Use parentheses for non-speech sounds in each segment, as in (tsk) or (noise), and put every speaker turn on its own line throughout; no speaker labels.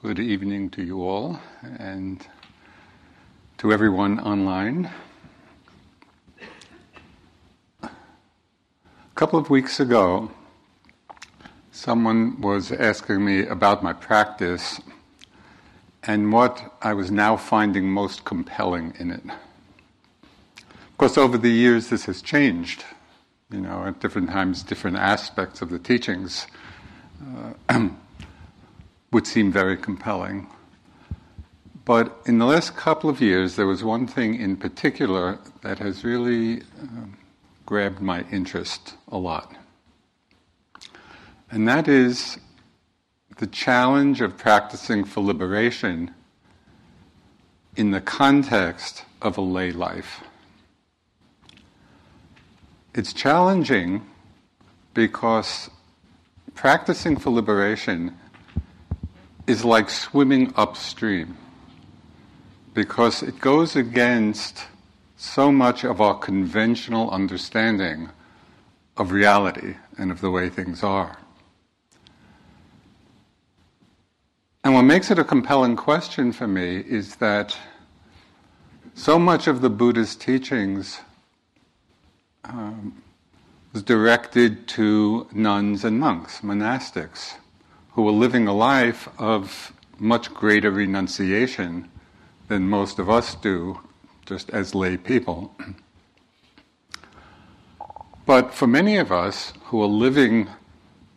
Good evening to you all and to everyone online. A couple of weeks ago, someone was asking me about my practice and what I was now finding most compelling in it. Of course, over the years, this has changed. You know, at different times, different aspects of the teachings. Uh, (clears throat) would seem very compelling. But in the last couple of years, there was one thing in particular that has really um, grabbed my interest a lot. And that is the challenge of practicing for liberation in the context of a lay life. It's challenging because practicing for liberation is like swimming upstream because it goes against so much of our conventional understanding of reality and of the way things are. And what makes it a compelling question for me is that so much of the Buddha's teachings um, was directed to nuns and monks, monastics who were living a life of much greater renunciation than most of us do, just as lay people. But for many of us who are living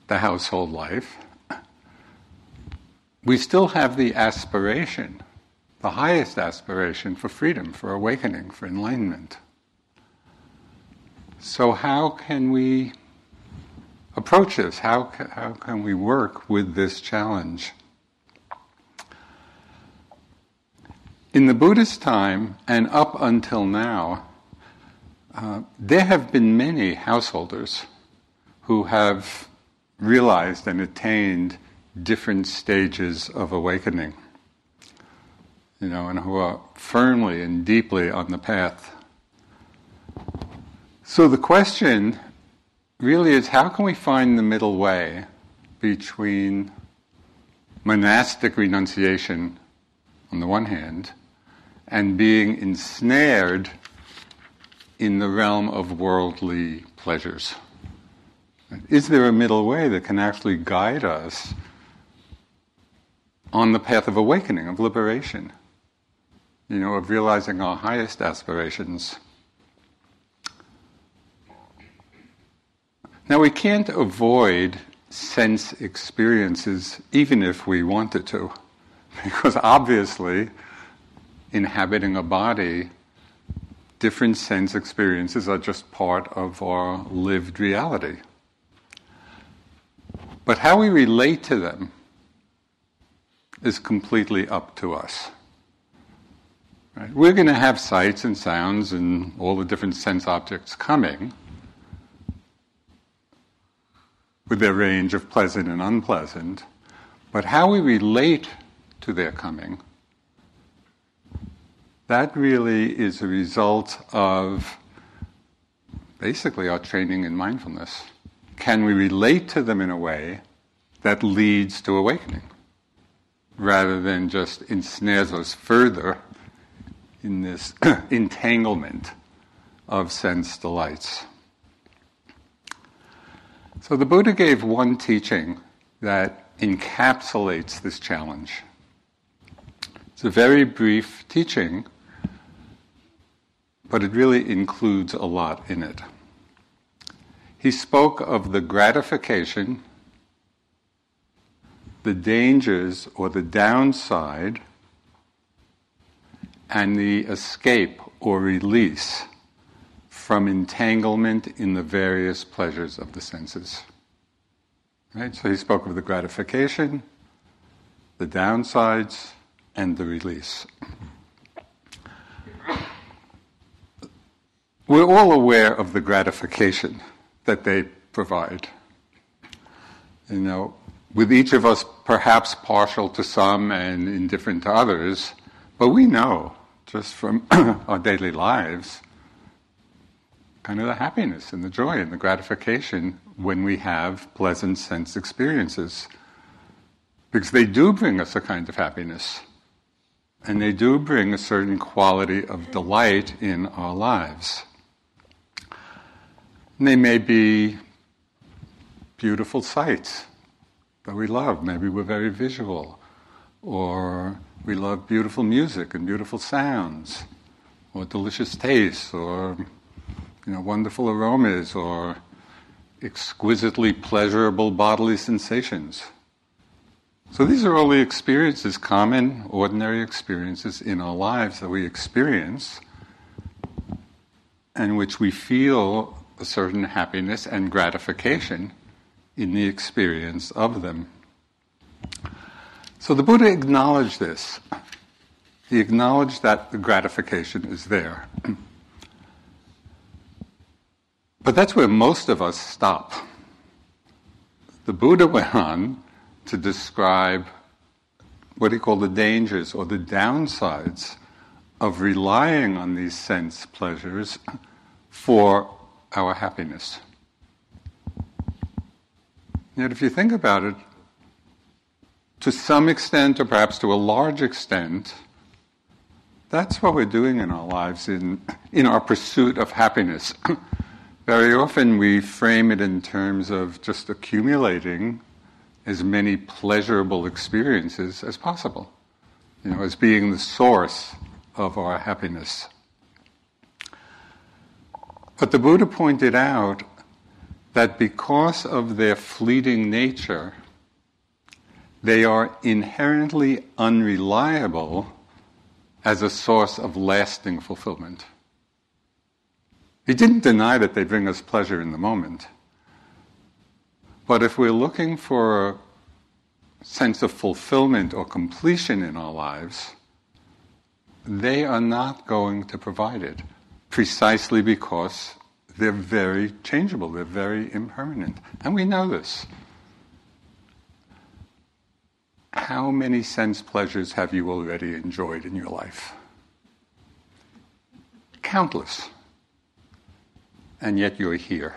the household life, we still have the aspiration, the highest aspiration for freedom, for awakening, for enlightenment. So, how can we approach this? How, how can we work with this challenge? In the Buddhist time and up until now, uh, there have been many householders who have realized and attained different stages of awakening, you know, and who are firmly and deeply on the path. So the question really is how can we find the middle way between monastic renunciation on the one hand and being ensnared in the realm of worldly pleasures? Is there a middle way that can actually guide us on the path of awakening, of liberation? You know, of realizing our highest aspirations. Now, we can't avoid sense experiences even if we wanted to, (laughs) because obviously, inhabiting a body, different sense experiences are just part of our lived reality. But how we relate to them is completely up to us. Right? We're going to have sights and sounds and all the different sense objects coming. With their range of pleasant and unpleasant, but how we relate to their coming, that really is a result of basically our training in mindfulness. Can we relate to them in a way that leads to awakening rather than just ensnares us further in this (coughs) entanglement of sense delights? So the Buddha gave one teaching that encapsulates this challenge. It's a very brief teaching, but it really includes a lot in it. He spoke of the gratification, the dangers or the downside, and the escape or release from entanglement in the various pleasures of the senses. Right? So he spoke of the gratification, the downsides, and the release. We're all aware of the gratification that they provide. You know, with each of us perhaps partial to some and indifferent to others, but we know just from (clears throat) our daily lives kind of the happiness and the joy and the gratification when we have pleasant sense experiences. because they do bring us a kind of happiness. And they do bring a certain quality of delight in our lives. And they may be beautiful sights that we love. Maybe we're very visual, or we love beautiful music and beautiful sounds, or delicious tastes, or you know, wonderful aromas, or exquisitely pleasurable bodily sensations. So these are all the experiences, common, ordinary experiences in our lives that we experience and which we feel a certain happiness and gratification in the experience of them. So the Buddha acknowledged this. He acknowledged that the gratification is there. (clears throat) but that's where most of us stop. The Buddha went on to describe what he called the dangers or the downsides of relying on these sense pleasures for our happiness. Yet, if you think about it, to some extent, or perhaps to a large extent, that's what we're doing in our lives in, in our pursuit of happiness. (laughs) Very often we frame it in terms of just accumulating as many pleasurable experiences as possible, you know, as being the source of our happiness. But the Buddha pointed out that because of their fleeting nature, they are inherently unreliable as a source of lasting fulfillment. He didn't deny that they bring us pleasure in the moment. But if we're looking for a sense of fulfillment or completion in our lives, they are not going to provide it precisely because they're very changeable, they're very impermanent. And we know this. How many sense pleasures have you already enjoyed in your life? Countless. And yet you're here.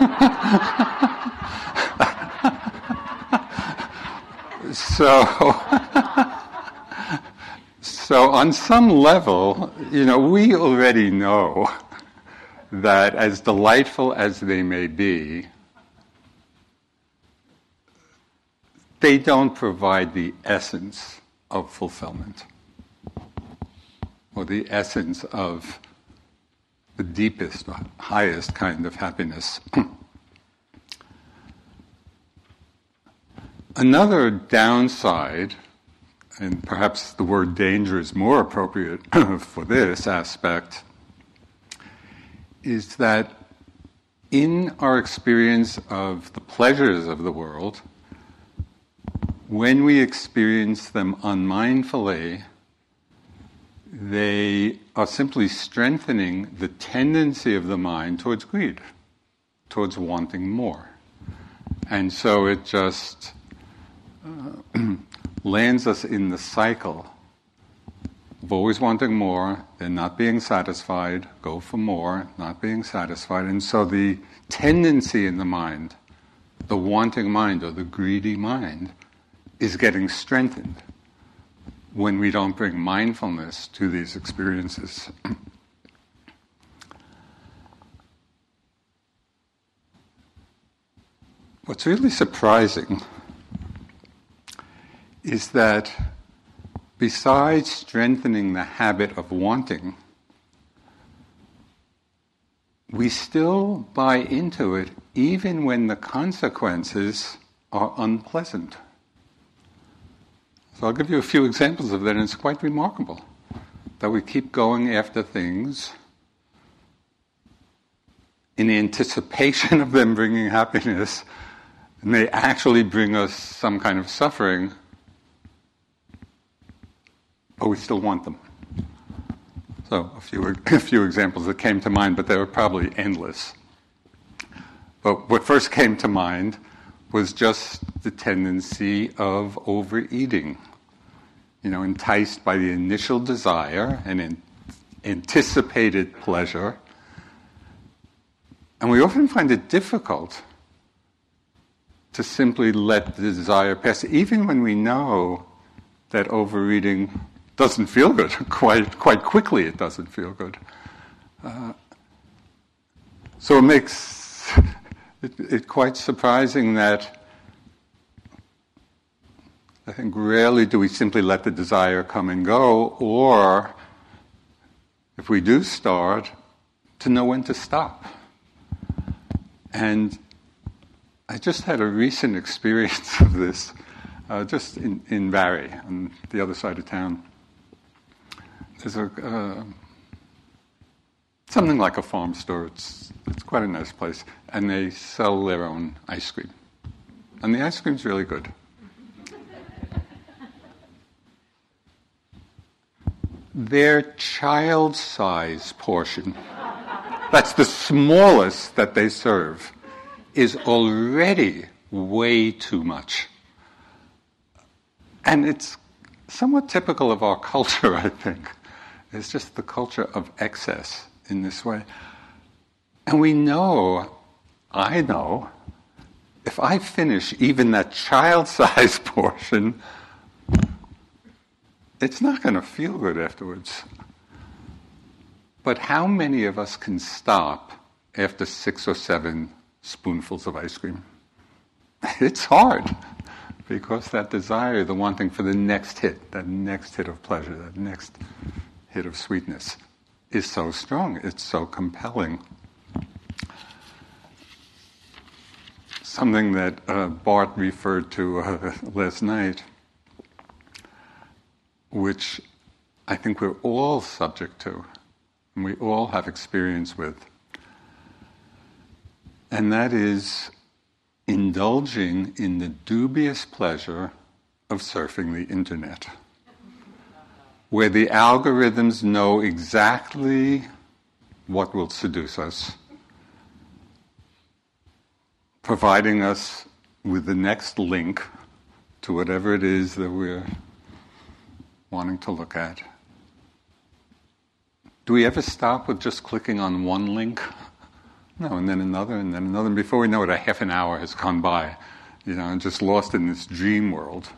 (laughs) so, (laughs) so on some level, you know, we already know that as delightful as they may be, they don't provide the essence of fulfillment or the essence of the deepest, highest kind of happiness. (clears throat) Another downside, and perhaps the word danger is more appropriate (clears throat) for this aspect, is that in our experience of the pleasures of the world, when we experience them unmindfully, they are simply strengthening the tendency of the mind towards greed, towards wanting more. And so it just uh, (clears throat) lands us in the cycle of always wanting more, then not being satisfied, go for more, not being satisfied. And so the tendency in the mind, the wanting mind or the greedy mind, is getting strengthened when we don't bring mindfulness to these experiences. (clears throat) What's really surprising is that besides strengthening the habit of wanting, we still buy into it even when the consequences are unpleasant. So I'll give you a few examples of that, and it's quite remarkable that we keep going after things in anticipation of them bringing happiness, and they actually bring us some kind of suffering but we still want them. So a few, a few examples that came to mind, but they were probably endless. But what first came to mind was just the tendency of overeating. You know, enticed by the initial desire and in anticipated pleasure. And we often find it difficult to simply let the desire pass, even when we know that overeating doesn't feel good. (laughs) quite, quite quickly, it doesn't feel good. Uh, so it makes (laughs) it, it quite surprising that I think rarely do we simply let the desire come and go, or if we do start, to know when to stop. And I just had a recent (laughs) experience of this, uh, just in, in Barre, on the other side of town. There's a uh, something like a farm store. It's it's quite a nice place, and they sell their own ice cream, and the ice cream's really good. Their child size portion, that's the smallest that they serve, is already way too much. And it's somewhat typical of our (laughs) culture, I think. It's just the culture of excess in this way. And we know, I know, if I finish even that child (laughs) sized portion, it's not going to feel good afterwards. But how many of us can stop after six or seven spoonfuls of ice cream? (laughs) It's hard because that desire, the wanting for the next hit, that next hit of pleasure, that next hit of sweetness, is so strong. It's so compelling. Something that uh, Bart referred to uh, (laughs) last night, which I think we're all subject to, and we all have experience with. And that is indulging in the dubious pleasure of surfing the internet where the algorithms know exactly what will seduce us, providing us with the next link to whatever it is that we're wanting to look at. Do we ever stop with just clicking on one link? No, and then another, and then another. And before we know it, a half an hour has gone by, you know, and just lost in this dream world,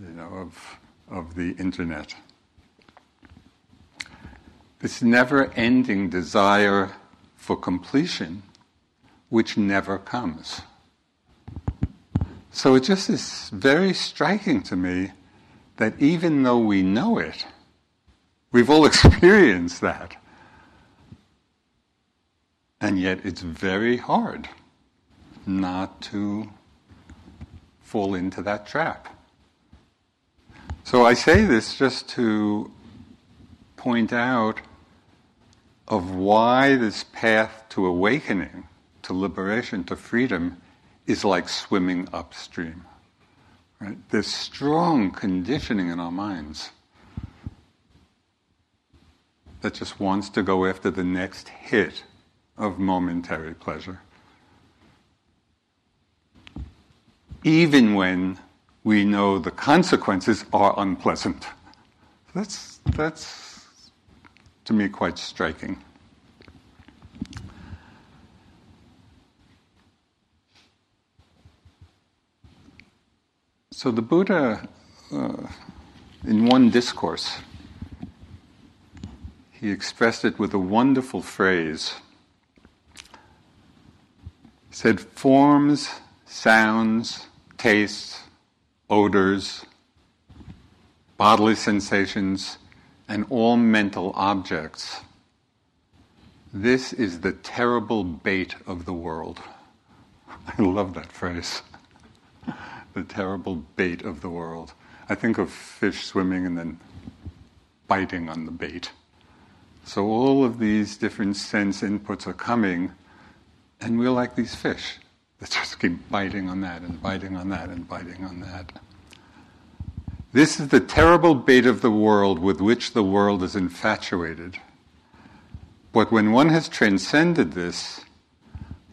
you know, of, of the internet this never ending desire for completion, which never comes. So it just is very striking to me that even though we know it, we've all (laughs) experienced that. And yet it's very hard not to fall into that trap. So I say this just to point out of why this path to awakening, to liberation, to freedom is like swimming upstream. Right? Strong conditioning in our minds that just wants to go after the next hit of momentary pleasure. Even when we know the consequences are unpleasant. That's, that's to me quite striking. So the Buddha, uh, in one discourse, he expressed it with a wonderful phrase. He said, Forms, sounds, tastes, odors, bodily sensations, and all mental objects. This is the terrible bait of the world. (laughs) I love that phrase. The terrible bait of the world. I think of fish swimming and then biting on the bait. So all of these different sense inputs are coming, and we're like these fish that (laughs) just keep biting on that and biting on that and biting on that. This is the terrible bait of the world with which the world is infatuated. But when one has transcended this,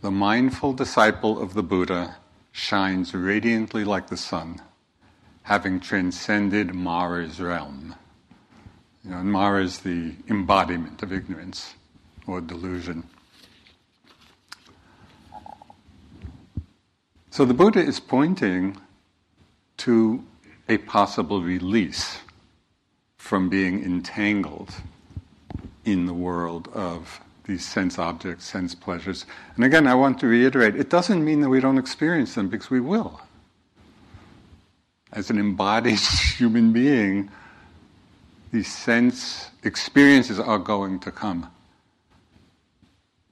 the mindful disciple of the Buddha shines radiantly like the sun, having transcended Mara's realm. You know, Mara is the embodiment of ignorance or delusion. So the Buddha is pointing to a possible release from being entangled in the world of these sense objects, sense pleasures. And again, I want to reiterate it doesn't mean that we don't experience them because we will. As an embodied (laughs) human being, these sense experiences are going to come.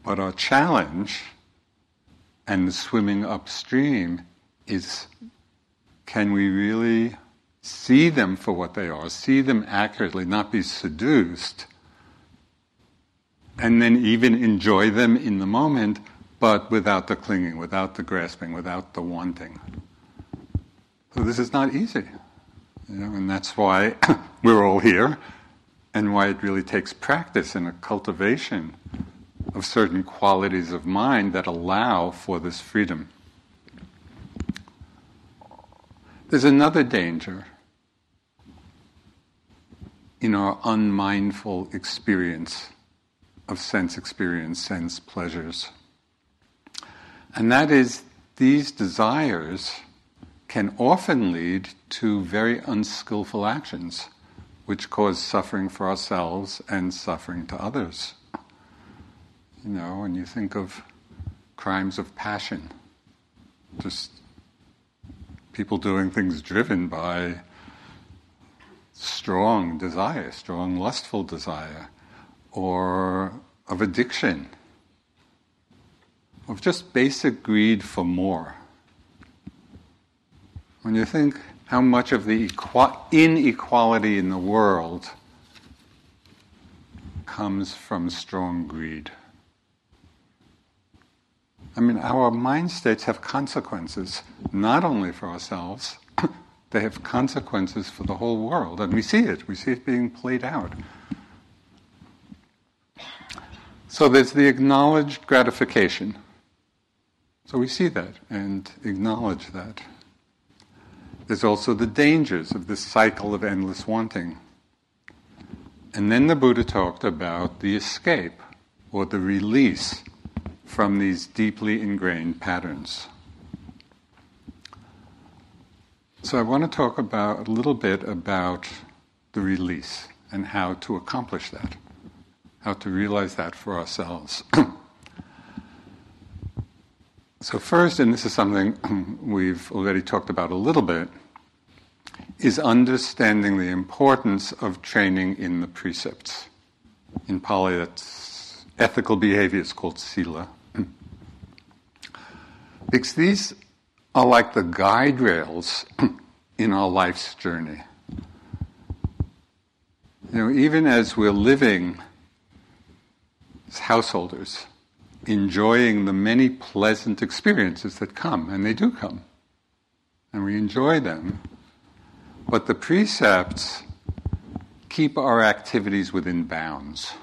But our challenge and the swimming upstream is can we really see them for what they are, see them accurately, not be seduced, and then even enjoy them in the moment, but without the clinging, without the grasping, without the wanting. So this is not easy. You know, and that's why (coughs) we're all here and why it really takes practice and a cultivation of certain qualities of mind that allow for this freedom. There's another danger in our unmindful experience of sense experience, sense pleasures. And that is, these desires can often lead to very unskillful actions, which cause suffering for ourselves and suffering to others. You know, when you think of crimes of passion, just people doing things driven by strong desire, strong lustful desire, or of addiction, of just basic greed for more. When you think how much of the inequality in the world comes from strong greed. I mean, our mind states have consequences, not only for ourselves, (coughs) they have consequences for the whole world. And we see it, we see it being played out. So there's the acknowledged gratification. So we see that and acknowledge that. There's also the dangers of this cycle of endless wanting. And then the Buddha talked about the escape or the release from these deeply ingrained patterns. So I want to talk about a little bit about the release and how to accomplish that, how to realize that for ourselves. (clears throat) so first, and this is something (clears throat) we've already talked about a little bit, is understanding the importance of training in the precepts. In Pali, that's ethical behavior. It's called sila. (clears throat) Because these are like the guide rails in our life's journey. You know, even as we're living householders, enjoying the many pleasant experiences that come, and they do come, and we enjoy them, but the precepts keep our activities within bounds.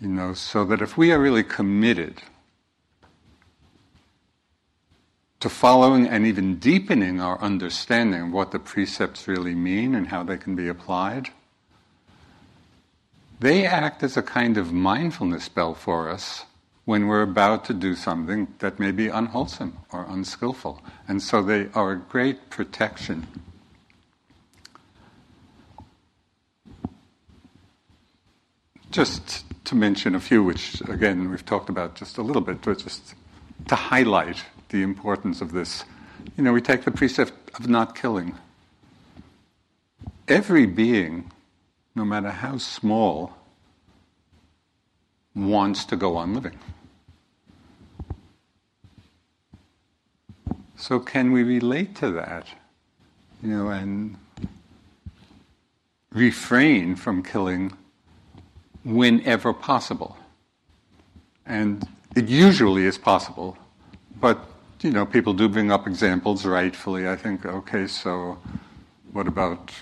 You know, so that if we are really committed to following and even deepening our understanding of what the precepts really mean and how they can be applied, they act as a kind of mindfulness bell for us when we're about to do something that may be unwholesome or unskillful. And so they are a great protection. Just to mention a few, which again we've talked about just a little bit, but just to highlight the importance of this. You know, we take the precept of not killing. Every being, no matter how small, wants to go on living. So, can we relate to that? You know, and refrain from killing whenever possible. And it usually is possible, but you know, people do bring up examples rightfully. I think, okay, so what about,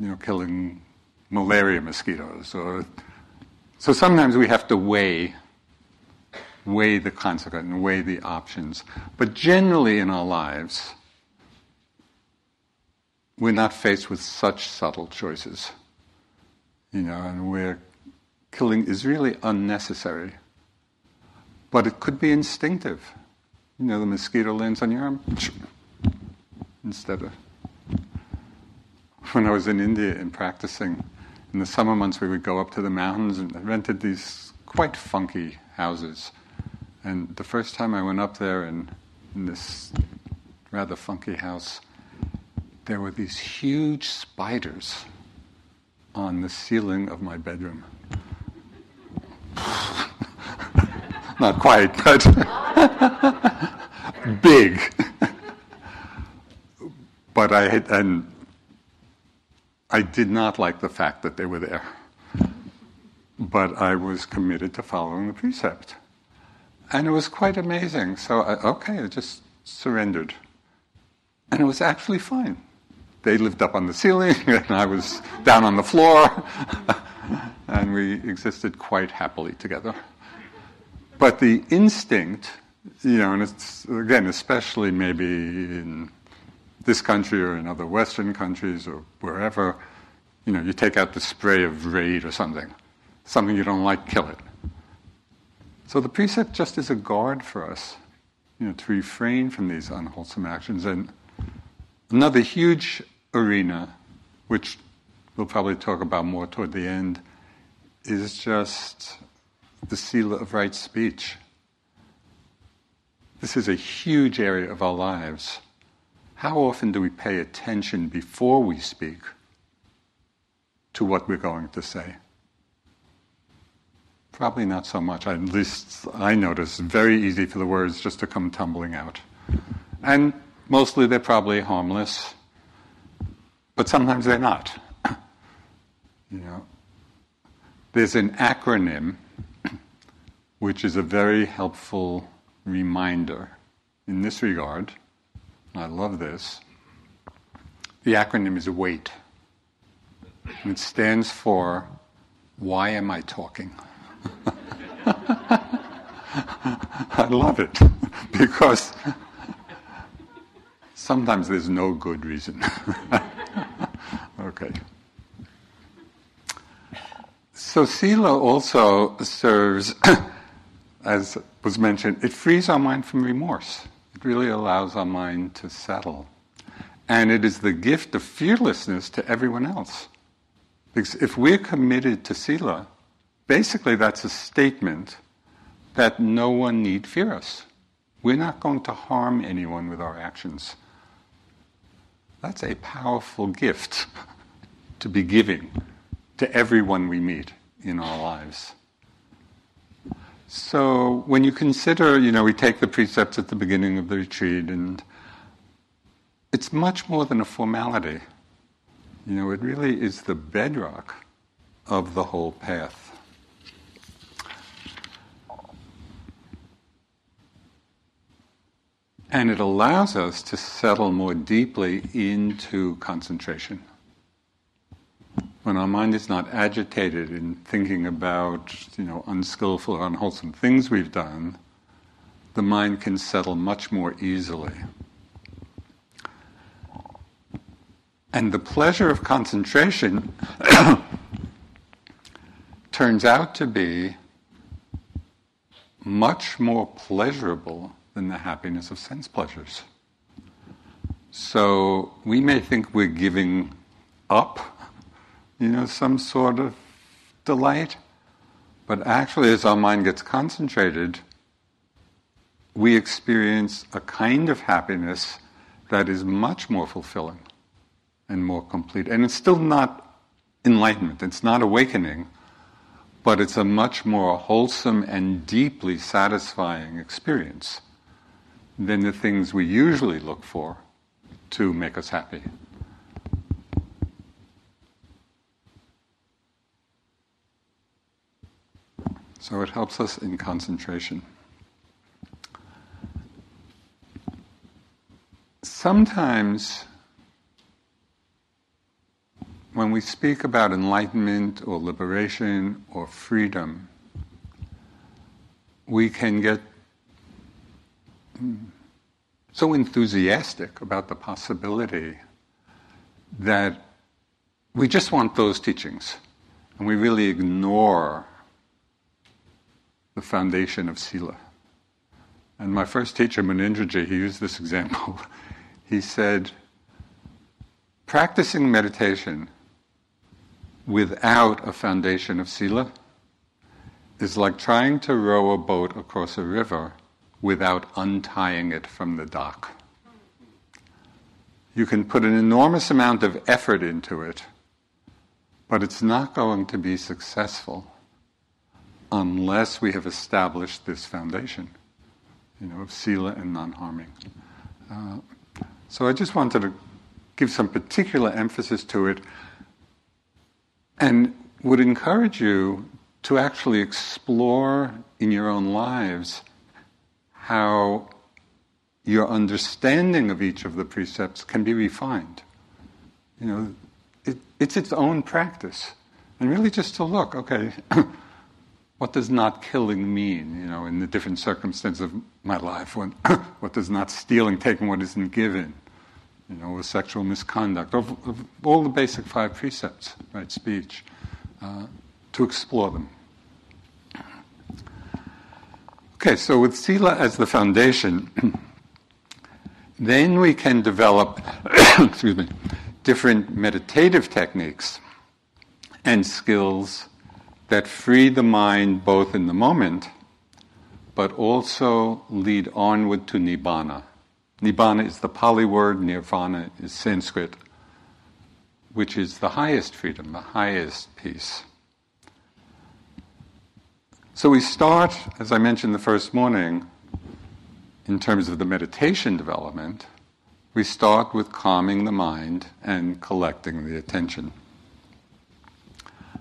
you know, killing malaria mosquitoes? Or so sometimes we have to weigh weigh the consequence and weigh the options. But generally in our lives, we're not faced with such subtle choices. You know, and where killing is really unnecessary. But it could be instinctive You know, the mosquito lands on your arm (tsk) instead of. When I was in India and practicing, in the summer months we would go up to the mountains and rented these quite funky houses. And the first time I went up there in, in this rather funky house, there were these huge spiders on the ceiling of my bedroom. (laughs) Not quite, but (laughs) big. but I had, and I did not like the fact that they were there. But I was committed to following the precept. And it was quite amazing. So, I, okay, I just surrendered. And it was actually fine. They lived up on the ceiling, (laughs) and I was down on the floor. (laughs) and we existed quite happily together. But the instinct, you know, and it's, again, especially maybe in this country or in other Western countries or wherever, you know, you take out the spray of raid or something, something you don't like, kill it. So the precept just is a guard for us, you know, to refrain from these unwholesome actions. And another huge arena, which we'll probably talk about more toward the end, is just the sila of right speech. This is a huge area of our lives. How often do we pay attention before we speak to what we're going to say? Probably not so much. At least I notice very easy for the words just to come tumbling out. And mostly they're probably harmless, but sometimes they're not. (clears throat) you know, there's an acronym (clears throat) which is a very helpful reminder in this regard. I love this. The acronym is WAIT. And it stands for Why Am I Talking? (laughs) I love it (laughs) because sometimes there's no good reason. (laughs) okay. So, Sila also serves, (coughs) as was mentioned, it frees our mind from remorse. It really allows our mind to settle. And it is the gift of fearlessness to everyone else. Because if we're committed to Sila, basically that's a statement that no one need fear us. We're not going to harm anyone with our actions. That's a powerful gift (laughs) to be giving to everyone we meet in our lives. So when you consider, you know, we take the precepts at the beginning of the retreat, and it's much more than a formality. You know, it really is the bedrock of the whole path. And it allows us to settle more deeply into concentration when our mind is not agitated in thinking about, you know, unskillful or unwholesome things we've done, the mind can settle much more easily. And the pleasure of concentration (coughs) turns out to be much more pleasurable than the happiness of sense pleasures. So we may think we're giving up you know, some sort of delight. But actually, as our mind gets concentrated, we experience a kind of happiness that is much more fulfilling and more complete. And it's still not enlightenment, it's not awakening, but it's a much more wholesome and deeply satisfying experience than the things we usually look for to make us happy. So it helps us in concentration. Sometimes, when we speak about enlightenment or liberation or freedom, we can get so enthusiastic about the possibility that we just want those teachings and we really ignore the foundation of Sila. And my first teacher, Munindraji, he used this (laughs) example. he said, practicing meditation without a foundation of sila is like trying to row a boat across a river without untying it from the dock. You can put an enormous amount of effort into it, but it's not going to be successful unless we have established this foundation, you know, of sila and non-harming. Uh, so I just wanted to give some particular emphasis to it, and would encourage you to actually explore in your own lives how your understanding of each of the precepts can be refined. You know, it, it's its own practice. And really just to look, okay, what does not killing mean, you know, in the different circumstances of my life? When, (coughs) what does not stealing, taking what isn't given, you know, with sexual misconduct, of, of all the basic five precepts, right, speech. Uh, to explore them. Okay, so with Sila as the foundation, (coughs) then we can develop, (coughs) excuse me, different meditative techniques and skills that free the mind both in the moment, but also lead onward to Nibbana. Nibbana is the Pali word, Nirvana is Sanskrit, which is the highest freedom, the highest peace. So we start, as I mentioned the first morning, in terms of the meditation development, we start with calming the mind and collecting the attention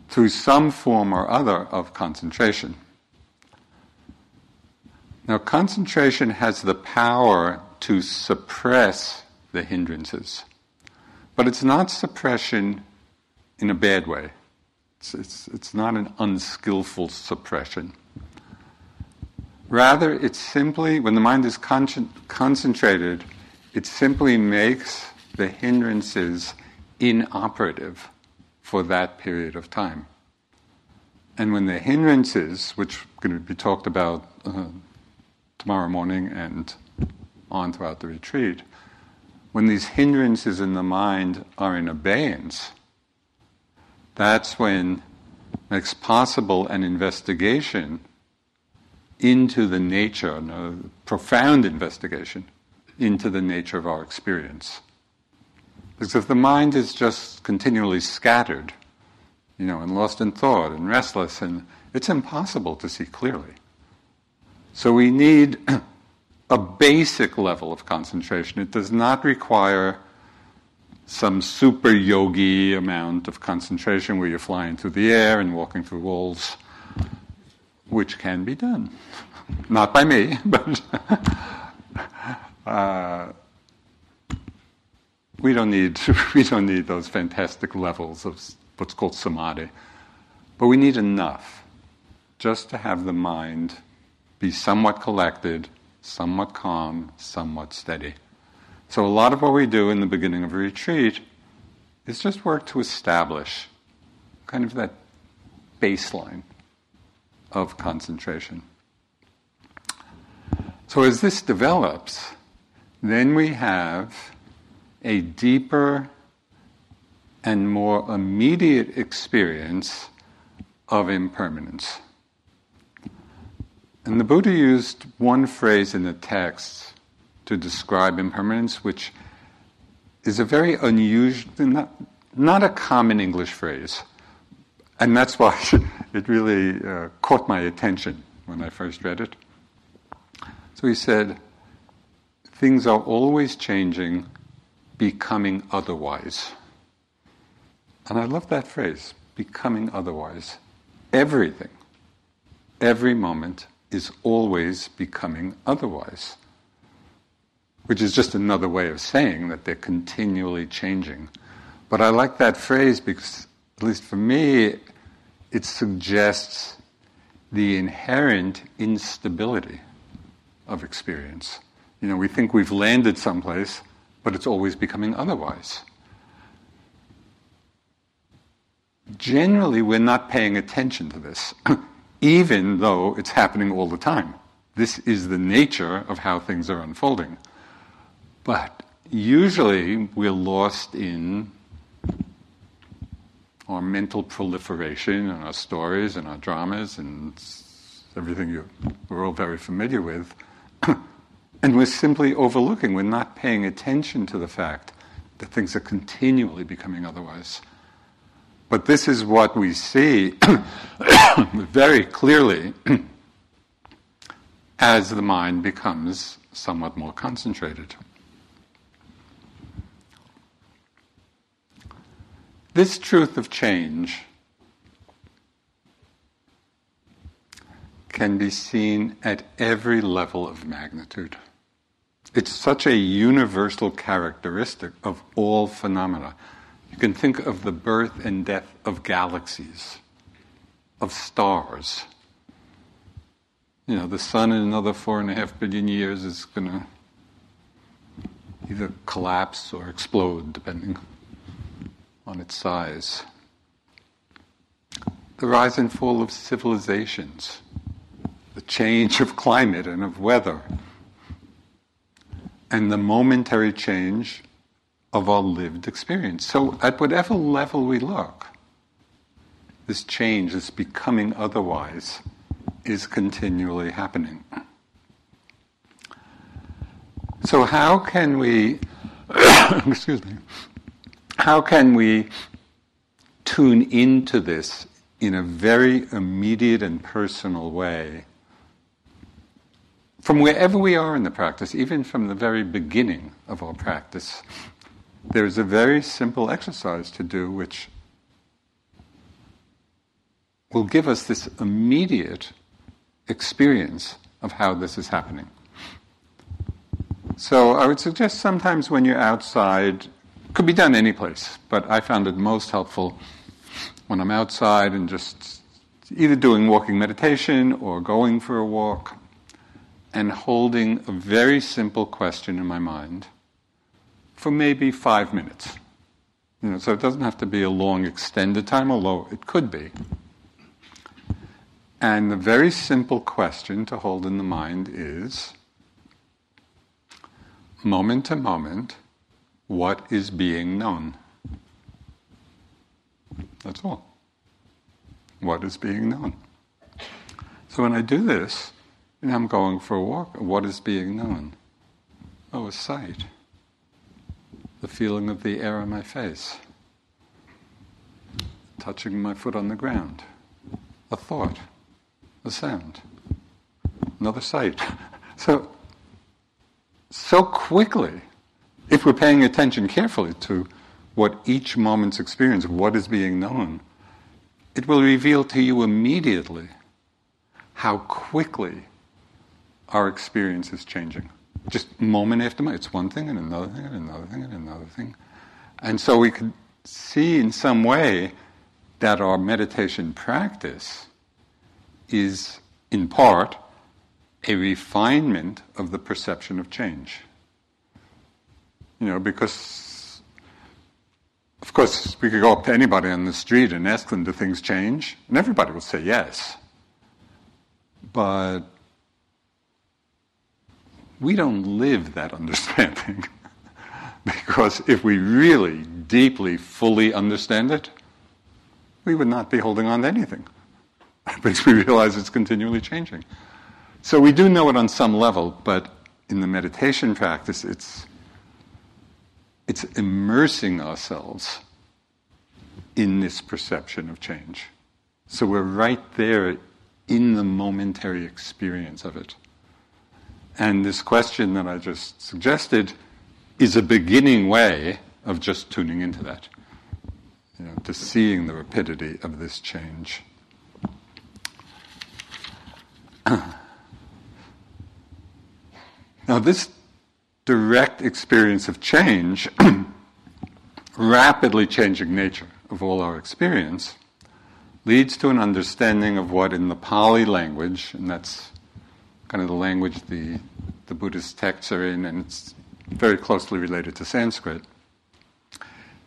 through some form or other of concentration. Now, concentration has the power to suppress the hindrances, but it's not suppression in a bad way. It's, it's, it's not an unskillful suppression. Rather, it's simply, when the mind is con- concentrated, it simply makes the hindrances inoperative for that period of time. And when the hindrances, which are going to be talked about uh, tomorrow morning and on throughout the retreat, when these hindrances in the mind are in abeyance, that's when makes possible an investigation into the nature, a profound investigation into the nature of our experience. Because if the mind is just continually scattered, you know, and lost in thought and restless, and it's impossible to see clearly. So we need (clears throat) a basic level of concentration. It does not require some super yogi amount of concentration where you're flying through the air and walking through walls, which can be done. (laughs) Not by me, (laughs) but (laughs) uh, we don't need (laughs) we don't need those fantastic levels of what's called samadhi, but we need enough just to have the mind be somewhat collected, somewhat calm, somewhat steady. So, a lot of what we do in the beginning of a retreat is just work to establish kind of that baseline of concentration. So, as this develops, then we have a deeper and more immediate experience of impermanence. And the Buddha used one phrase in the text to describe impermanence, which is a very unusual, not, not a common English phrase. And that's why (laughs) it really uh, caught my attention when I first read it. So he said, Things are always changing, becoming otherwise. And I love that phrase, becoming otherwise. Everything, every moment is always becoming otherwise which is just another way of saying that they're continually changing. But I like that phrase because, at least for me, it suggests the inherent instability of experience. You know, we think we've landed someplace, but it's always becoming otherwise. Generally, we're not paying attention to this, (clears throat) even though it's happening all the time. this is the nature of how things are unfolding. But usually we're lost in our mental proliferation and our stories and our dramas and everything you, we're all very familiar with. (clears throat) and we're simply overlooking, we're not paying attention to the fact that things are continually becoming otherwise. But this is what we see (coughs) very clearly (coughs) as the mind becomes somewhat more concentrated. This truth of change can be seen at every level of magnitude. It's such a universal characteristic of all phenomena. You can think of the birth and death of galaxies, of stars. You know, the sun in another four and a half billion years is going to either collapse or explode, depending on its size. The rise and fall of civilizations, the change of climate and of weather, and the momentary change of our lived experience. So, at whatever level we look, this change, this becoming otherwise, is continually happening. So, how can we, (coughs) excuse me, how can we tune into this in a very immediate and personal way from wherever we are in the practice, even from the very beginning of our practice? There's a very simple exercise to do which will give us this immediate experience of how this is happening. So I would suggest sometimes when you're outside could be done any place, but I found it most helpful when I'm outside and just either doing walking meditation or going for a walk and holding a very simple question in my mind for maybe five minutes. You know, so it doesn't have to be a long extended time, although it could be. And the very simple question to hold in the mind is moment to moment, what is being known. That's all. What is being known? So when I do this, and I'm going for a walk, what is being known? Oh, a sight. The feeling of the air on my face. Touching my foot on the ground. A thought. A sound. Another sight. (laughs) So, so quickly if we're paying attention carefully to what each moment's experience, what is being known, it will reveal to you immediately how quickly our experience is changing. Just moment after moment. It's one thing and another thing and another thing and another thing. And so we could see in some way that our meditation practice is, in part, a refinement of the perception of change. You know, because, of course, we could go up to anybody on the street and ask them, do things change? And everybody will say yes. But we don't live that understanding. (laughs) because if we really deeply, fully understand it, we would not be holding on to anything. (laughs) because we realize it's continually changing. So we do know it on some level, but in the meditation practice, it's it's immersing ourselves in this perception of change. So we're right there in the momentary experience of it. And this question that I just suggested is a beginning way of just tuning into that, you know, to seeing the rapidity of this change. (clears throat) now, this direct experience of change, (clears throat) rapidly changing nature of all our experience, leads to an understanding of what in the Pali language, and that's kind of the language the, the Buddhist texts are in, and it's very closely related to Sanskrit.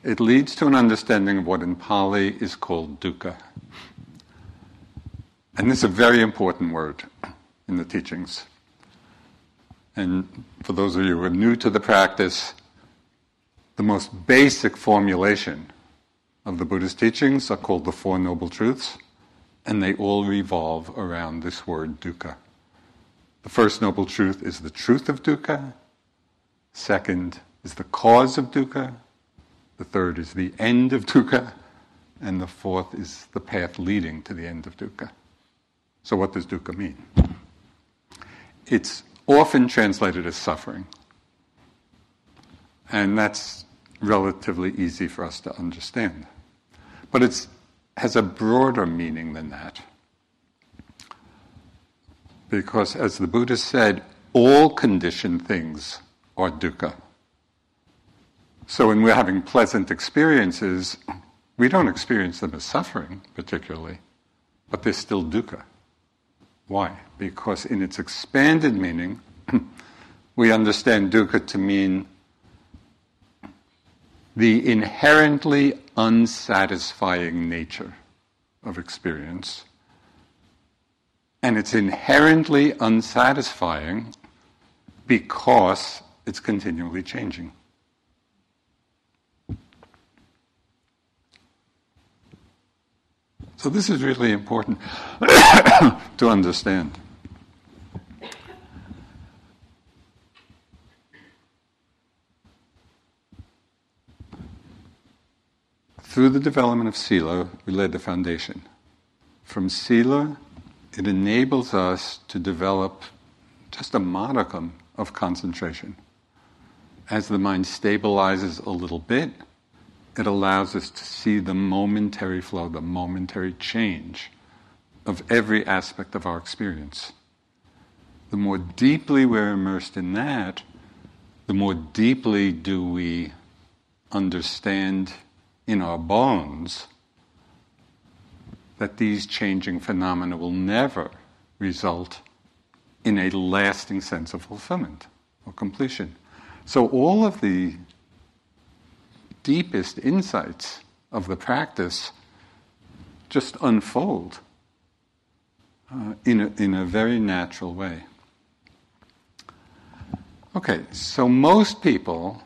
It leads to an understanding of what in Pali is called dukkha. And this is a very important word in the teachings. And for those of you who are new to the practice, the most basic formulation of the Buddhist teachings are called the Four Noble Truths, and they all revolve around this word dukkha. The first noble truth is the truth of dukkha. Second is the cause of dukkha. The third is the end of dukkha. And the fourth is the path leading to the end of dukkha. So, what does dukkha mean? It's often translated as suffering. And that's relatively easy for us to understand. But it has a broader meaning than that. Because, as the Buddha said, all conditioned things are dukkha. So, when we're having pleasant experiences, we don't experience them as suffering, particularly, but they're still dukkha. Why? Because, in its expanded meaning, (clears throat) we understand dukkha to mean the inherently unsatisfying nature of experience and it's inherently unsatisfying because it's continually changing. So, this is really important (coughs) to understand. Through the development of Sila, we laid the foundation. From Sila it enables us to develop just a modicum of concentration. As the mind stabilizes a little bit, it allows us to see the momentary flow, the momentary change of every aspect of our experience. The more deeply we're immersed in that, the more deeply do we understand in our bones that these changing phenomena will never result in a lasting sense of fulfillment or completion. So, all of the deepest insights of the practice just unfold uh, in, a, in a very natural way. Okay, so most people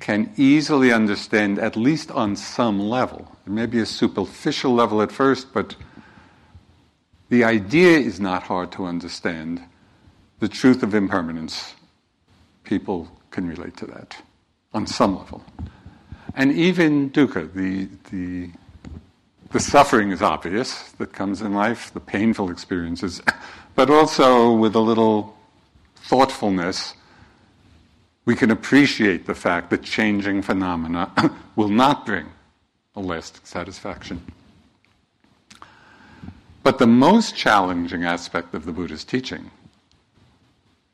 can easily understand, at least on some level. It may be a superficial level at first, but the idea is not hard to understand. The truth of impermanence, people can relate to that on some level. And even dukkha, the, the, the suffering is obvious that comes in life, the painful experiences, (laughs) but also with a little thoughtfulness, we can appreciate the fact that changing phenomena (coughs) will not bring a lasting satisfaction. But the most challenging aspect of the Buddha's teaching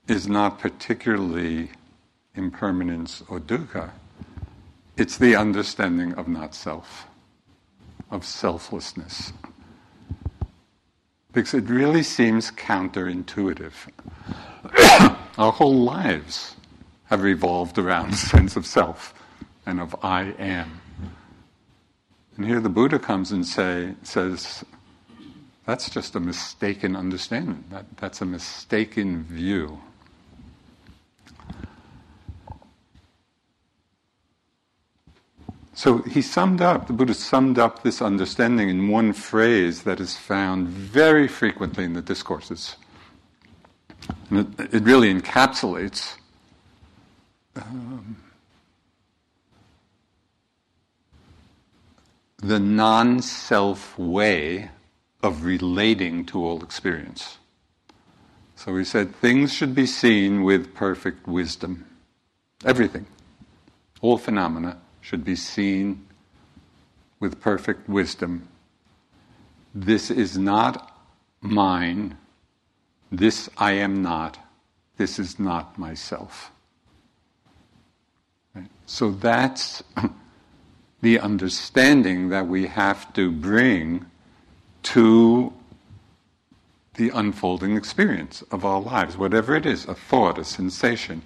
is not particularly impermanence or dukkha, it's the understanding of not self, of selflessness. Because it really seems counterintuitive. (coughs) Our whole lives have revolved around the sense of self and of I am. And here the Buddha comes and say, says, that's just a mistaken understanding. That, that's a mistaken view. So he summed up, the Buddha summed up this understanding in one phrase that is found very frequently in the discourses. And it, it really encapsulates um, the non self way of relating to all experience. So we said things should be seen with perfect wisdom. Everything, all phenomena, should be seen with perfect wisdom. This is not mine. This I am not. This is not myself. So that's the understanding that we have to bring to the unfolding experience of our lives, whatever it is a thought, a sensation,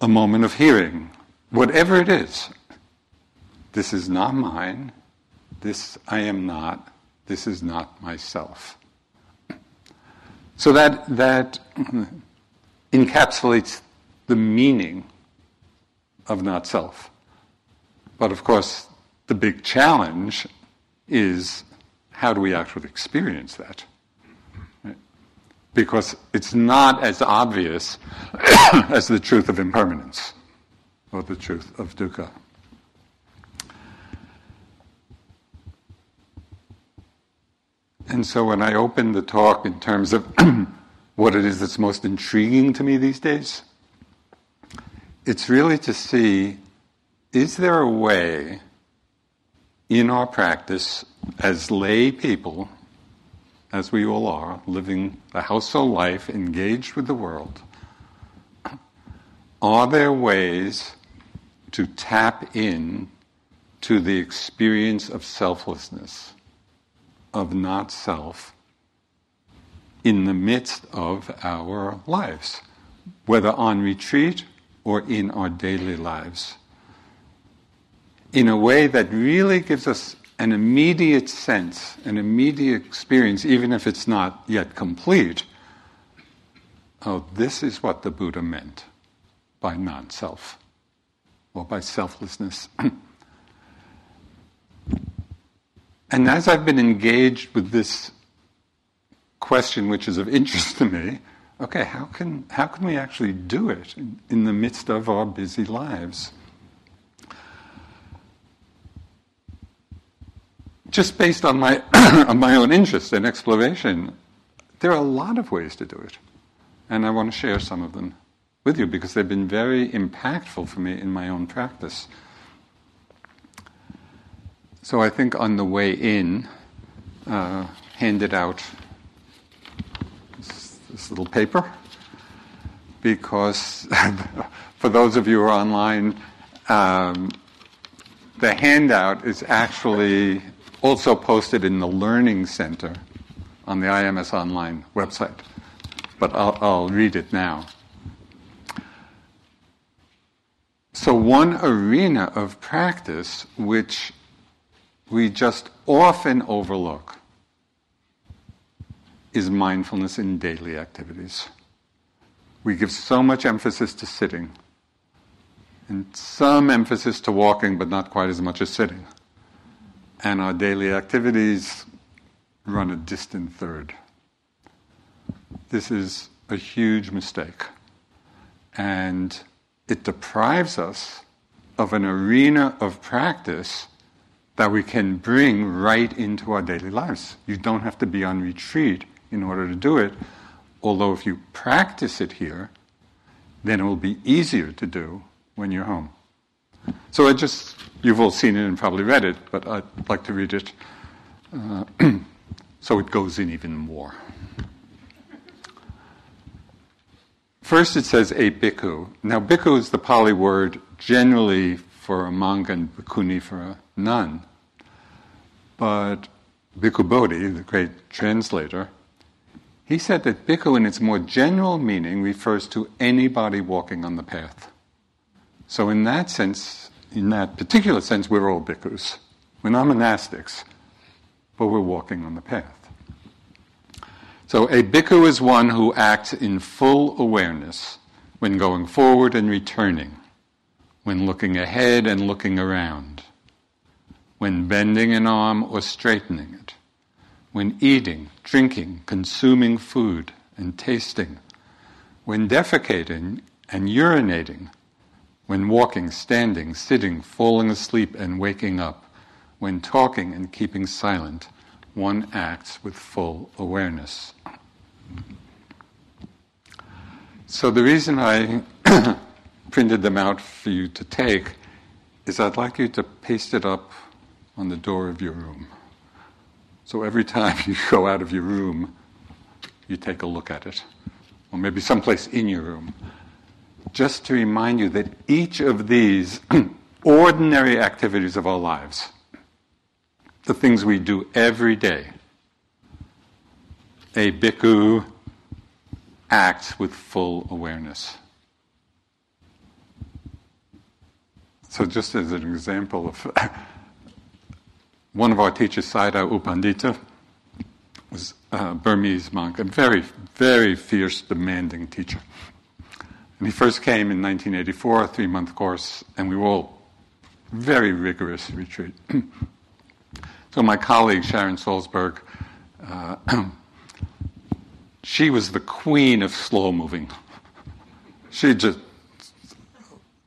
a moment of hearing, whatever it is. This is not mine. This I am not. This is not myself. So that, that encapsulates the meaning of not self. But of course, the big challenge is how do we actually experience that? Because it's not as obvious (coughs) as the truth of impermanence or the truth of dukkha. And so when I open the talk in terms of (coughs) what it is that's most intriguing to me these days, it's really to see is there a way in our practice as lay people, as we all are, living the household life, engaged with the world, are there ways to tap in to the experience of selflessness, of not self, in the midst of our lives, whether on retreat or in our daily lives, in a way that really gives us an immediate sense, an immediate experience, even if it's not yet complete. Oh, this is what the Buddha meant by non self or by selflessness. (clears throat) and as I've been engaged with this question, which is of interest to me, okay, how can, how can we actually do it in, in the midst of our busy lives? Just based on my, (coughs) on my own interest and exploration, there are a lot of ways to do it. And I want to share some of them with you because they've been very impactful for me in my own practice. So I think on the way in, uh, handed out this little paper because (laughs) for those of you who are online, um, the handout is actually also posted in the Learning Center on the IMS Online website. But I'll, I'll read it now. So, one arena of practice which we just often overlook is mindfulness in daily activities. We give so much emphasis to sitting, and some emphasis to walking, but not quite as much as sitting. And our daily activities run a distant third. This is a huge mistake. And it deprives us of an arena of practice that we can bring right into our daily lives. You don't have to be on retreat in order to do it. Although, if you practice it here, then it will be easier to do when you're home. So, I just, you've all seen it and probably read it, but I'd like to read it uh, (clears throat) so it goes in even more. First, it says a bhikkhu. Now, bhikkhu is the Pali word generally for a monk and bhikkhuni for a nun. But Bhikkhu Bodhi, the great translator, he said that bhikkhu, in its more general meaning, refers to anybody walking on the path. So, in that sense, in that particular sense, we're all bhikkhus. We're not monastics, but we're walking on the path. So, a bhikkhu is one who acts in full awareness when going forward and returning, when looking ahead and looking around, when bending an arm or straightening it when eating, drinking, consuming food, and tasting, when defecating and urinating, when walking, standing, sitting, falling asleep, and waking up, when talking and keeping silent, one acts with full awareness. So, the reason I (coughs) printed them out for you to take is I'd like you to paste it up on the door of your room. So every time (laughs) you go out of your room, you take a look at it, or maybe someplace in your room, just to remind you that each of these (clears throat) ordinary activities of our lives, the things we do every day, a bhikkhu acts with full awareness. So, just as an example of (laughs) one of our teachers, Sayadaw U Pandita, was a Burmese monk, a very, very fierce, demanding teacher. And he first came in 1984, a three month course, and we were all very rigorous retreat. (clears throat) so my colleague Sharon Salzberg, uh, (clears throat) she was the queen of slow moving. She just,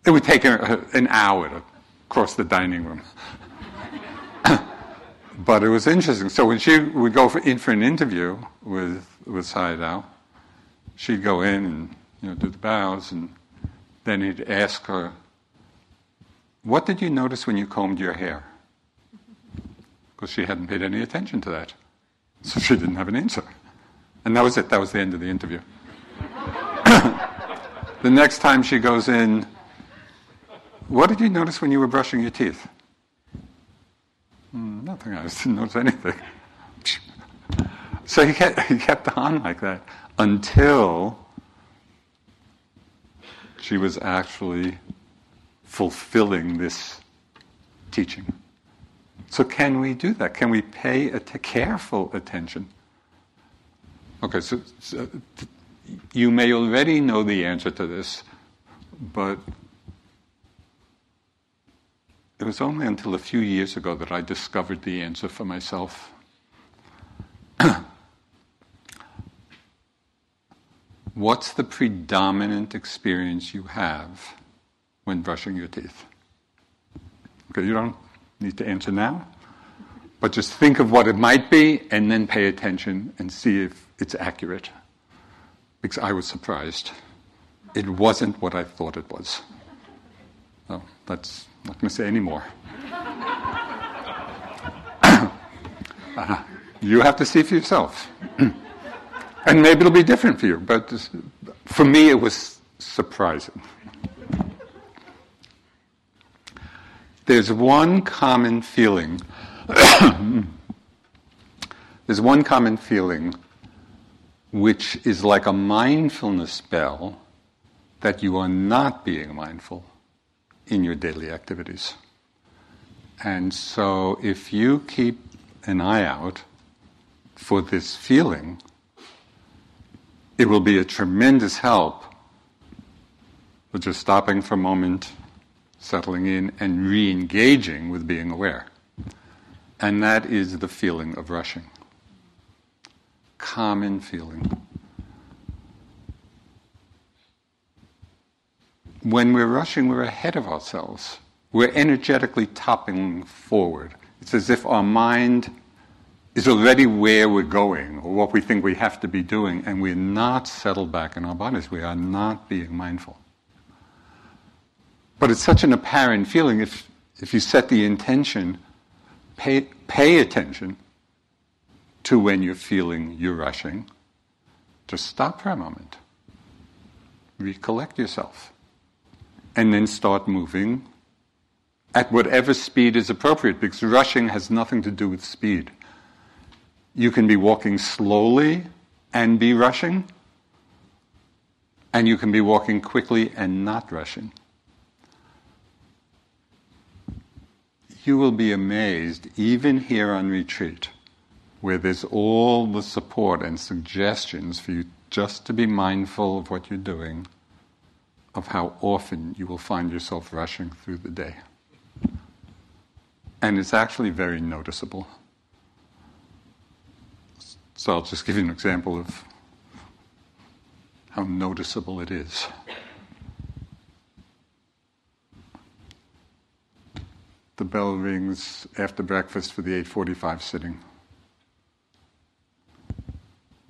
it would take her an hour to cross the dining room. But it was interesting. So when she would go for, in for an interview with with Sayadaw, she'd go in and you know do the bows, and then he'd ask her, "What did you notice when you combed your hair?" Because she hadn't paid any attention to that, so she didn't have an answer, and that was it. That was the end of the interview. (coughs) the next time she goes in, what did you notice when you were brushing your teeth? Mm, nothing. I didn't notice anything. (laughs) so he kept, he kept on like that until she was actually fulfilling this teaching. So, can we do that? Can we pay a t- careful attention? Okay, so, so you may already know the answer to this, but it was only until a few years ago that I discovered the answer for myself. (coughs) What's the predominant experience you have when brushing your teeth? Okay, you don't need to answer now, but just think of what it might be and then pay attention and see if it's accurate. Because I was surprised. It wasn't what I thought it was. So that's not going to say any more. (coughs) uh, you have to see for yourself. (coughs) and maybe it'll be different for you, but for me it was surprising. There's one common feeling. (coughs) There's one common feeling which is like a mindfulness bell that you are not being mindful in your daily activities. And so if you keep an eye out for this feeling, it will be a tremendous help with just stopping for a moment, settling in, and re engaging with being aware. And that is the feeling of rushing. Common feeling. When we're rushing, we're ahead of ourselves. We're energetically topping forward. It's as if our mind is already where we're going or what we think we have to be doing, and we're not settled back in our bodies. We are not being mindful. But it's such an apparent feeling if, if you set the intention, pay, pay attention to when you're feeling you're rushing. Just stop for a moment. Recollect yourself and then start moving at whatever speed is appropriate because rushing has nothing to do with speed. You can be walking slowly and be rushing, and you can be walking quickly and not rushing. You will be amazed, even here on retreat, where there's all the support and suggestions for you just to be mindful of what you're doing of how often you will find yourself rushing through the day. And it's actually very noticeable. So I'll just give you an example of how noticeable it is. The bell rings after breakfast for the 8:45 sitting.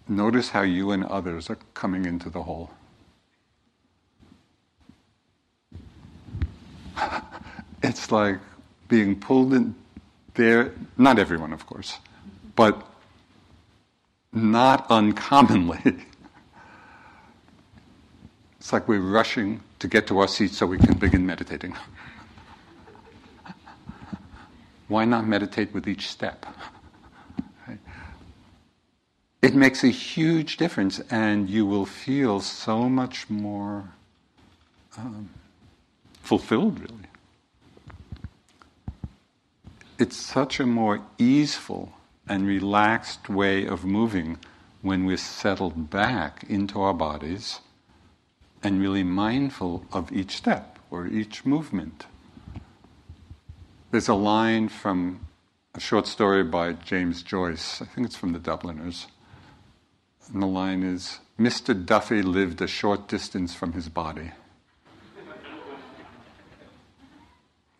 Notice how you and others are coming into the hall. It's like being pulled in there, not everyone, of course, but not uncommonly. (laughs) it's like we're rushing to get to our seats so we can begin meditating. (laughs) Why not meditate with each step? (laughs) It makes a huge difference, and you will feel so much more um, fulfilled, really it's such a more easeful and relaxed way of moving when we're settled back into our bodies and really mindful of each step or each movement. There's a line from a short story by James Joyce, I think it's from the Dubliners. And the line is Mr. Duffy lived a short distance from his body.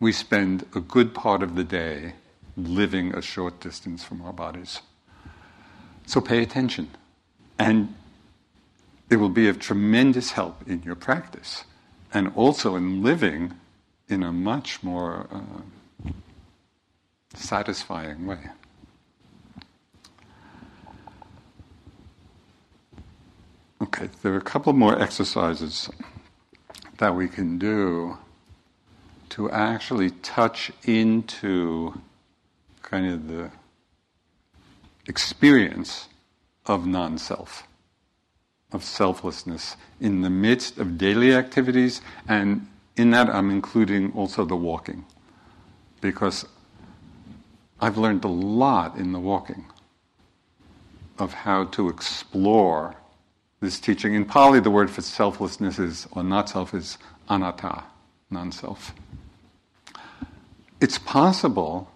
We spend a good part of the day living a short distance from our bodies. So pay attention. And it will be of tremendous help in your practice and also in living in a much more uh, satisfying way. Okay, there are a couple more exercises that we can do to actually touch into kind of the experience of non self, of selflessness in the midst of daily activities, and in that I'm including also the walking, because I've learned a lot in the walking of how to explore this teaching. In Pali, the word for selflessness is, or not self, is anatta, non self. It's possible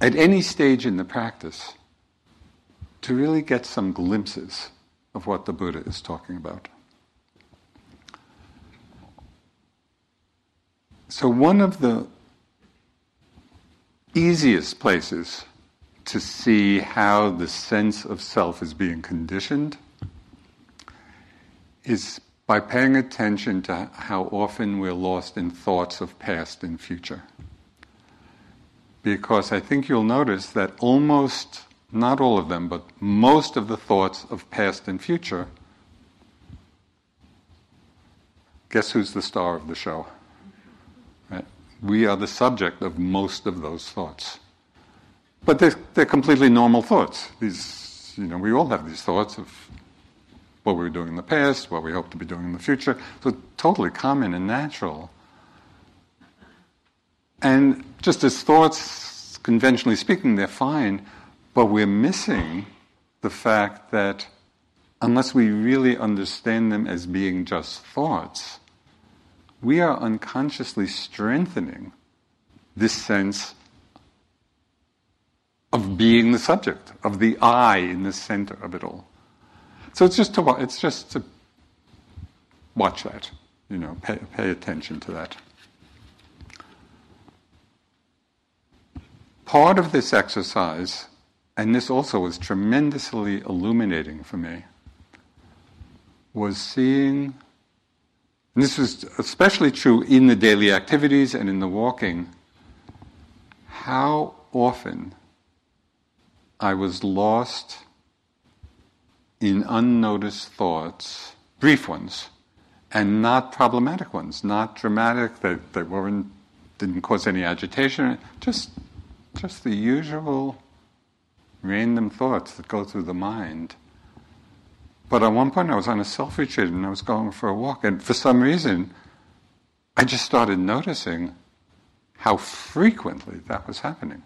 at any stage in the practice to really get some glimpses of what the Buddha is talking about. So, one of the easiest places to see how the sense of self is being conditioned is by paying attention to how often we're lost in thoughts of past and future. Because I think you'll notice that almost, not all of them, but most of the thoughts of past and future, guess who's the star of the show? Right? We are the subject of most of those thoughts. But they're, they're completely normal thoughts. These, you know, we all have these thoughts of what we were doing in the past, what we hope to be doing in the future. So totally common and natural. And just as thoughts, conventionally speaking, they're fine, but we're missing the fact that unless we really understand them as being just thoughts, we are unconsciously strengthening this sense of being the subject, of the I in the center of it all. So it's just to it's just to watch that, you know, pay, pay attention to that. Part of this exercise, and this also was tremendously illuminating for me, was seeing, and this was especially true in the daily activities and in the walking, how often I was lost in unnoticed thoughts, brief ones, and not problematic ones, not dramatic, that, that weren't, didn't cause any agitation, just, just the usual random thoughts that go through the mind. But at one point I was on a self retreat and I was going for a walk, and for some reason, I just started noticing how frequently that was happening.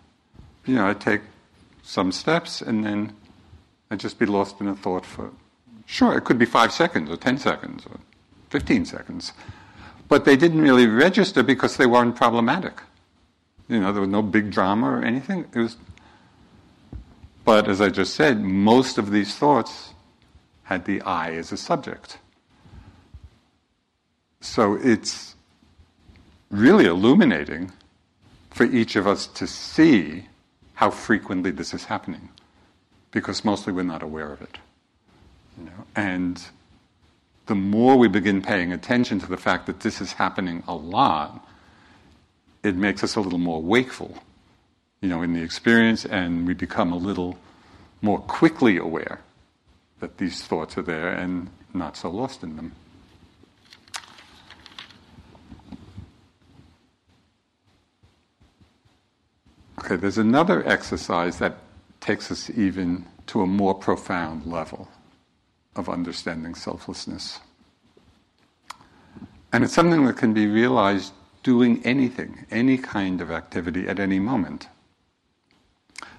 You know, I'd take some steps and then I'd just be lost in a thought for, sure, it could be five seconds or 10 seconds or 15 seconds. But they didn't really register because they weren't problematic. You know, there was no big drama or anything. It was, but as I just said, most of these thoughts had the I as a subject. So it's really illuminating for each of us to see how frequently this is happening because mostly we're not aware of it. You know? And the more we begin paying attention to the fact that this is happening a lot, it makes us a little more wakeful, you know, in the experience, and we become a little more quickly aware that these thoughts are there and not so lost in them. Okay, there's another exercise that takes us even to a more profound level of understanding selflessness. And it's something that can be realized doing anything, any kind of activity at any moment.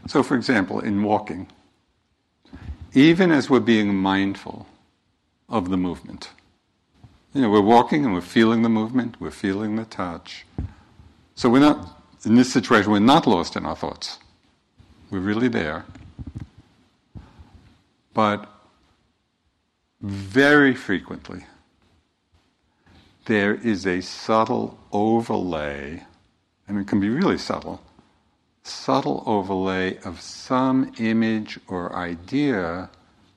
So, for example, in walking, even as we're being mindful of the movement, You know, we're walking and we're feeling the movement, we're feeling the touch. So we're not, in this situation, we're not lost in our thoughts. We're really there. But very frequently, there is a subtle overlay, and it can be really subtle, subtle overlay of some image or idea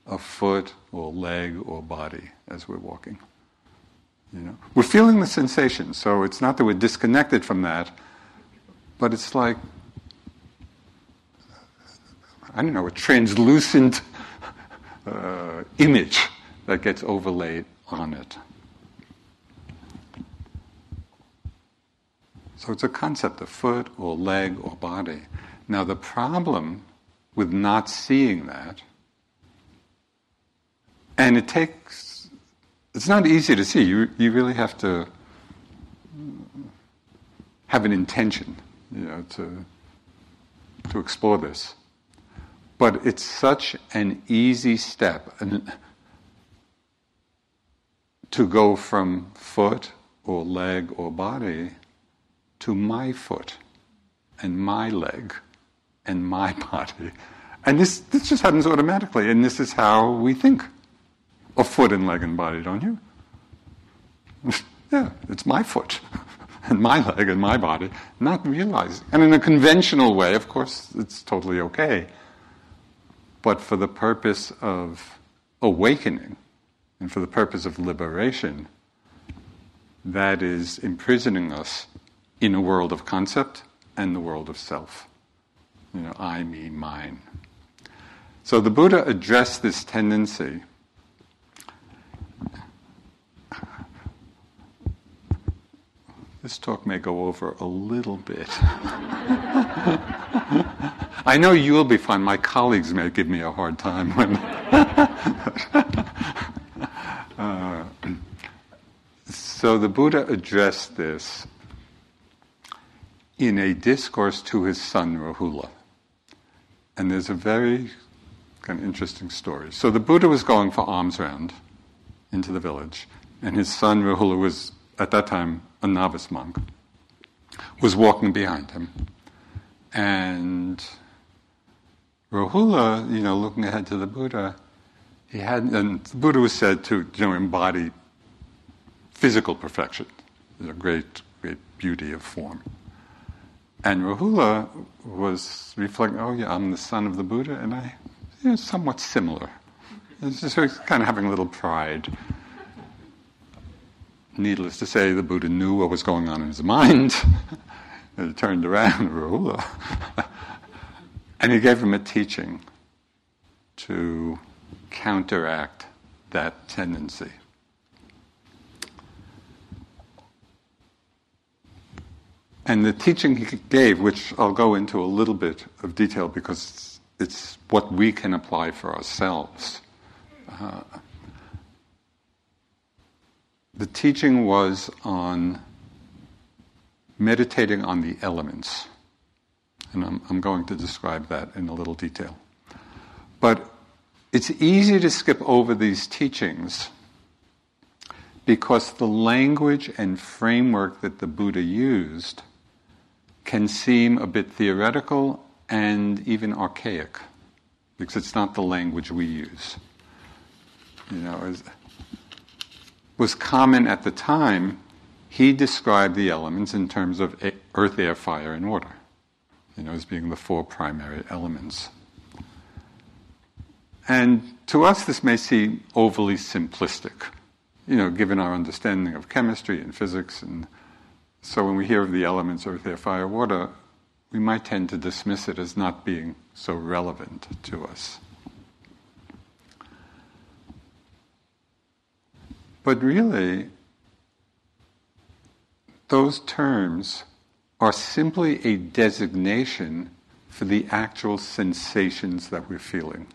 of foot or leg or body as we're walking. You know, we're feeling the sensation, so it's not that we're disconnected from that, but it's like I don't know a translucent uh, image that gets overlaid on it. So it's a concept of foot or leg or body. Now, the problem with not seeing that, and it takes, it's not easy to see. You, you really have to have an intention, you know, to, to explore this. But it's such an easy step to go from foot or leg or body to my foot and my leg and my (laughs) body. And this, this just happens automatically, and this is how we think of foot and leg and body, don't you? (laughs) yeah, it's my foot (laughs) and my leg and my body, not realizing. And in a conventional way, of course, it's totally okay. But for the purpose of awakening and for the purpose of liberation, that is imprisoning us in a world of concept and the world of self. You know, I, me, mine. So the Buddha addressed this tendency. This talk may go over a little bit. (laughs) I know you'll be fine. My colleagues may give me a hard time when. (laughs) uh, so the Buddha addressed this in a discourse to his son Rahula. And there's a very kind of interesting story. So the Buddha was going for alms round into the village, and his son Rahula was, at that time, a novice monk, was walking behind him. And Rahula, you know, looking ahead to the Buddha, he had, and the Buddha was said to, you know, embody physical perfection, a great, great beauty of form. And Rahula was reflecting, oh yeah, I'm the son of the Buddha, and I, you know, somewhat similar. It's just kind of having a little pride. Needless to say, the Buddha knew what was going on in his mind. (laughs) and he turned around, (laughs) Rahula, (laughs) and he gave him a teaching to counteract that tendency. And the teaching he gave, which I'll go into a little bit of detail because it's what we can apply for ourselves. Uh, the teaching was on meditating on the elements. And I'm, I'm going to describe that in a little detail. But it's easy to skip over these teachings because the language and framework that the Buddha used can seem a bit theoretical and even archaic because it's not the language we use. You know, as was common at the time, he described the elements in terms of earth, air, fire, and water, you know, as being the four primary elements. And to us, this may seem overly simplistic, you know, given our understanding of chemistry and physics and so when we hear of the elements earth, air, fire, water, we might tend to dismiss it as not being so relevant to us. But really, those terms are simply a designation for the actual sensations that we're feeling.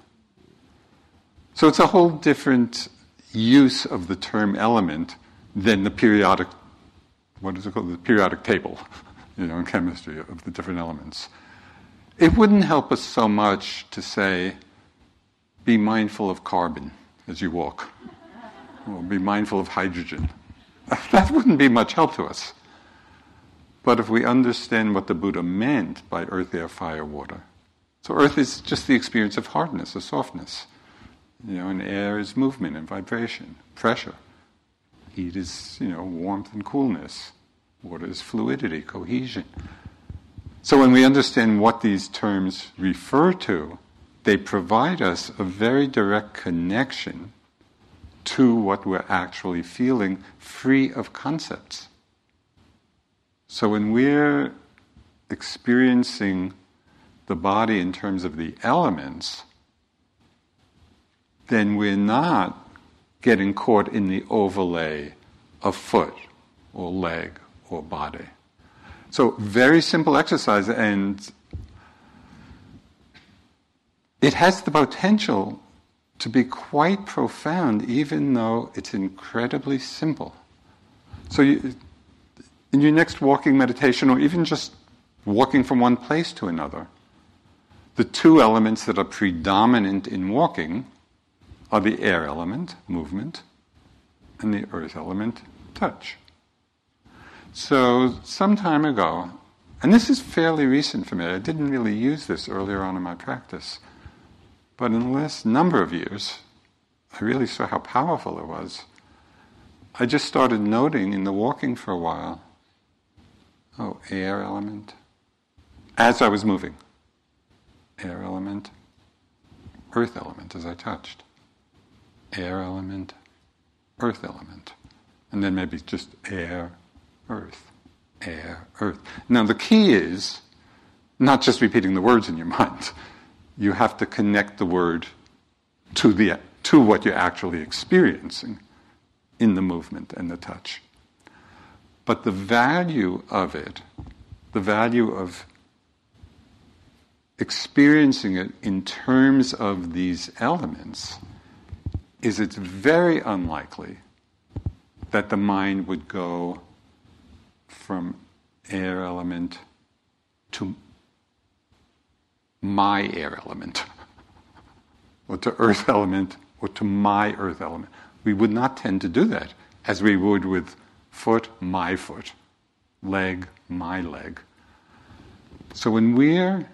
So it's a whole different use of the term element than the periodic what is it called, the periodic table, (laughs) you know, in chemistry of the different elements. It wouldn't help us so much to say, be mindful of carbon as you walk, or be mindful of hydrogen (laughs) that wouldn't be much help to us. But if we understand what the Buddha meant by earth, air, fire, water, so earth is just the experience of hardness, of softness. You know, and air is movement and vibration, pressure. Heat is, you know, warmth and coolness. Water is fluidity, cohesion. So when we understand what these terms refer to, they provide us a very direct connection to what we're actually feeling, free of concepts. So when we're experiencing the body in terms of the elements, then we're not getting caught in the overlay of foot or leg or body. So, very simple exercise, and it has the potential to be quite profound, even though it's incredibly simple. So, you, in your next walking meditation, or even just walking from one place to another, the two elements that are predominant in walking are the air element, movement, and the earth element, touch. So, some time ago, and this is fairly recent for me, I didn't really use this earlier on in my practice, but in the last number of years, I really saw how powerful it was. I just started noting in the walking for a while oh, air element, as I was moving. Air element, earth element as I touched. Air element, earth element. And then maybe just air, earth, air, earth. Now, the key is not just repeating the words in your (laughs) mind, you have to connect the word to, the, to what you're actually experiencing in the movement and the touch. But the value of it, the value of experiencing it in terms of these elements, is it's very unlikely that the mind would go from air element to my air element, (laughs) or to earth element, or to my earth element. We would not tend to do that as we would with foot, my foot, leg, my leg. So when we're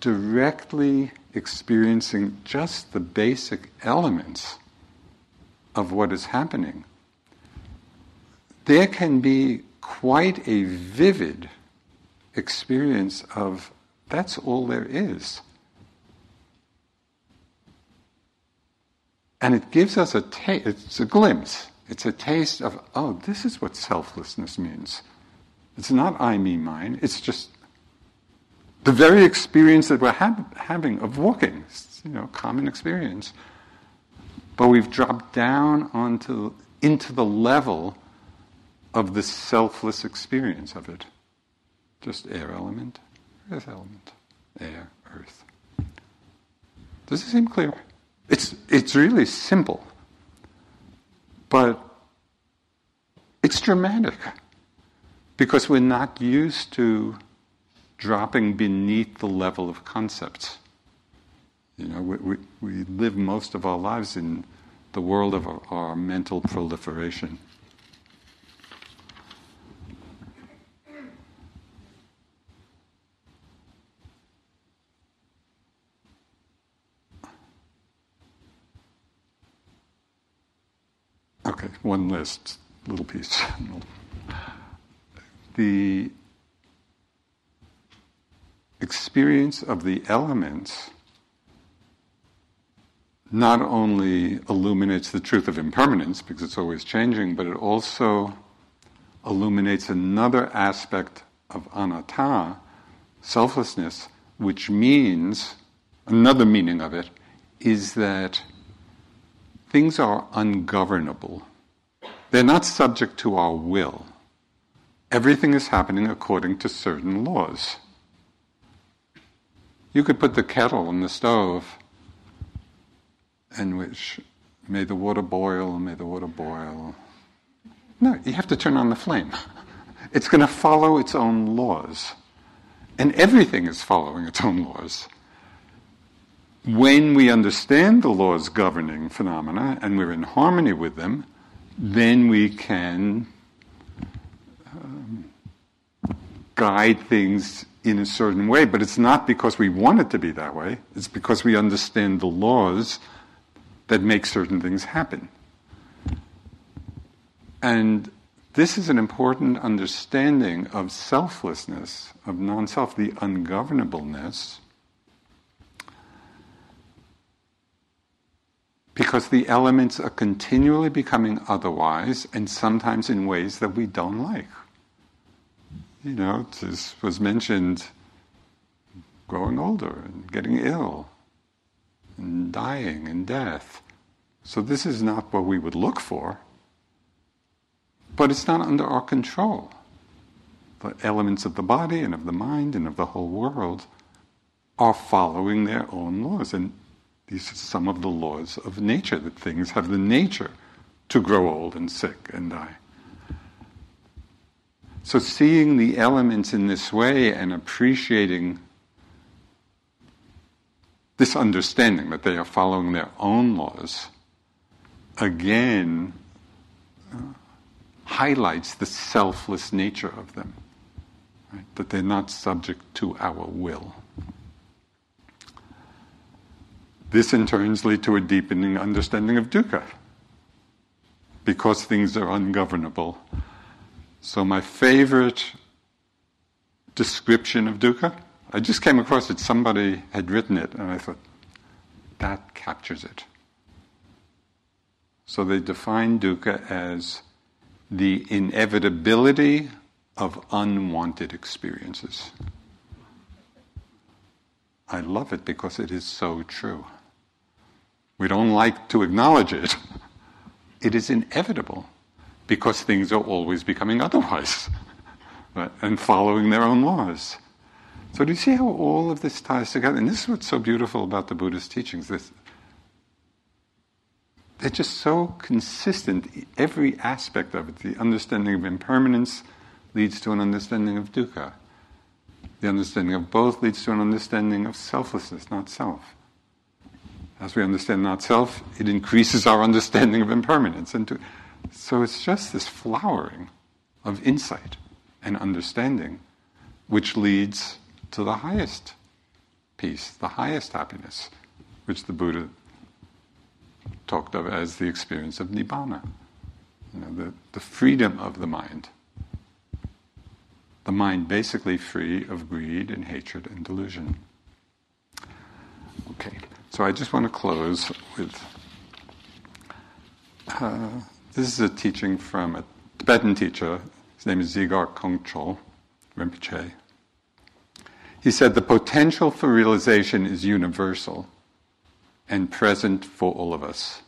directly experiencing just the basic elements of what is happening, there can be quite a vivid experience of that's all there is. And it gives us a it's a glimpse, it's a taste of, oh, this is what selflessness means. It's not I, me, mine, it's just the very experience that we're ha- having of walking, it's, you know, common experience. But we've dropped down onto, into the level of the selfless experience of it. Just air element, earth element, air, earth. Does it seem clear? It's, it's really simple, but it's dramatic because we're not used to dropping beneath the level of concepts. You know, we, we, we live most of our lives in the world of our, our mental proliferation. Okay, one last little piece. the experience of the elements not only illuminates the truth of impermanence, because it's always changing, but it also illuminates another aspect of anatta, selflessness, which means, another meaning of it, is that things are ungovernable. They're not subject to our will. Everything is happening according to certain laws. You could put the kettle on the stove, and which may the water boil, may the water boil. No, you have to turn on the flame. (laughs) It's going to follow its own laws. And everything is following its own laws when we understand the laws governing phenomena and we're in harmony with them, then we can um, guide things in a certain way. But it's not because we want it to be that way, it's because we understand the laws that make certain things happen. And this is an important understanding of selflessness, of non self, the ungovernableness because the elements are continually becoming otherwise and sometimes in ways that we don't like. You know, this was mentioned growing older and getting ill and dying and death. So, this is not what we would look for, but it's not under our control. The elements of the body and of the mind and of the whole world are following their own laws. And these are some of the laws of nature, that things have the nature to grow old and sick and die. So, seeing the elements in this way and appreciating this understanding that they are following their own laws, again, uh, highlights the selfless nature of them, right? that they're not subject to our will. This in turn leads to a deepening understanding of dukkha, because things are ungovernable. So, my favorite description of dukkha, I just came across it, somebody had written it, and I thought, that captures it. So, they define dukkha as the inevitability of unwanted experiences. I love it because it is so true. We don't like to acknowledge it. It is inevitable because things are always becoming otherwise (laughs) right? and following their own laws. So, do you see how all of this ties together? And this is what's so beautiful about the Buddha's teachings. This, they're just so consistent, every aspect of it. The understanding of impermanence leads to an understanding of dukkha. The understanding of both leads to an understanding of selflessness, not self. As we understand not self, it increases our understanding of impermanence. And to, so it's just this flowering of insight and understanding which leads to the highest peace, the highest happiness, which the Buddha talked of as the experience of nibbana, you know, the, the freedom of the mind. The mind basically free of greed and hatred and delusion. Okay. So I just want to close with uh, this is a teaching from a Tibetan teacher. His name is Dzigar Kongtrul Rinpoche. He said, The potential for realization is universal and present for all of us.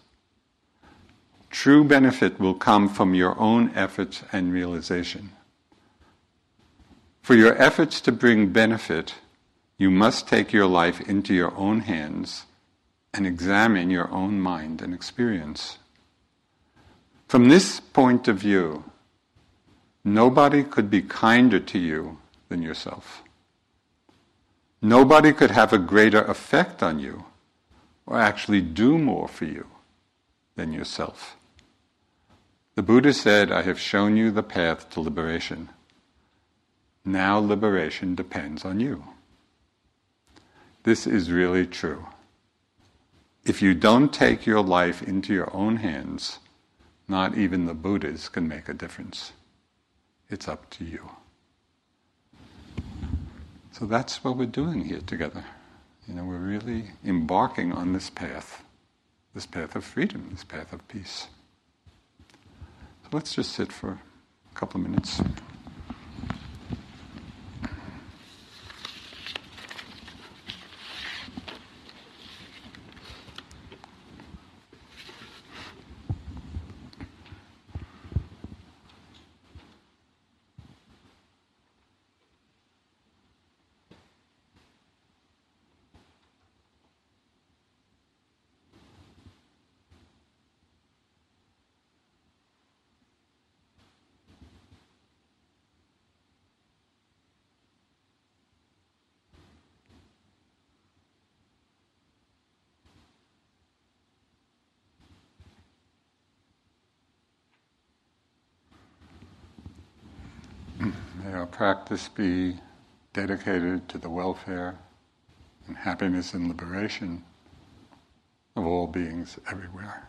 True benefit will come from your own efforts and realization. For your efforts to bring benefit, you must take your life into your own hands and examine your own mind and experience. From this point of view, nobody could be kinder to you than yourself. Nobody could have a greater effect on you or actually do more for you than yourself. The Buddha said, I have shown you the path to liberation. Now liberation depends on you. This is really true if you don't take your life into your own hands, not even the Buddhas can make a difference. It's up to you. So that's what we're doing here together. You know, we're really embarking on this path, this path of freedom, this path of peace. So let's just sit for a couple of minutes. Practice be dedicated to the welfare and happiness and liberation of all beings everywhere.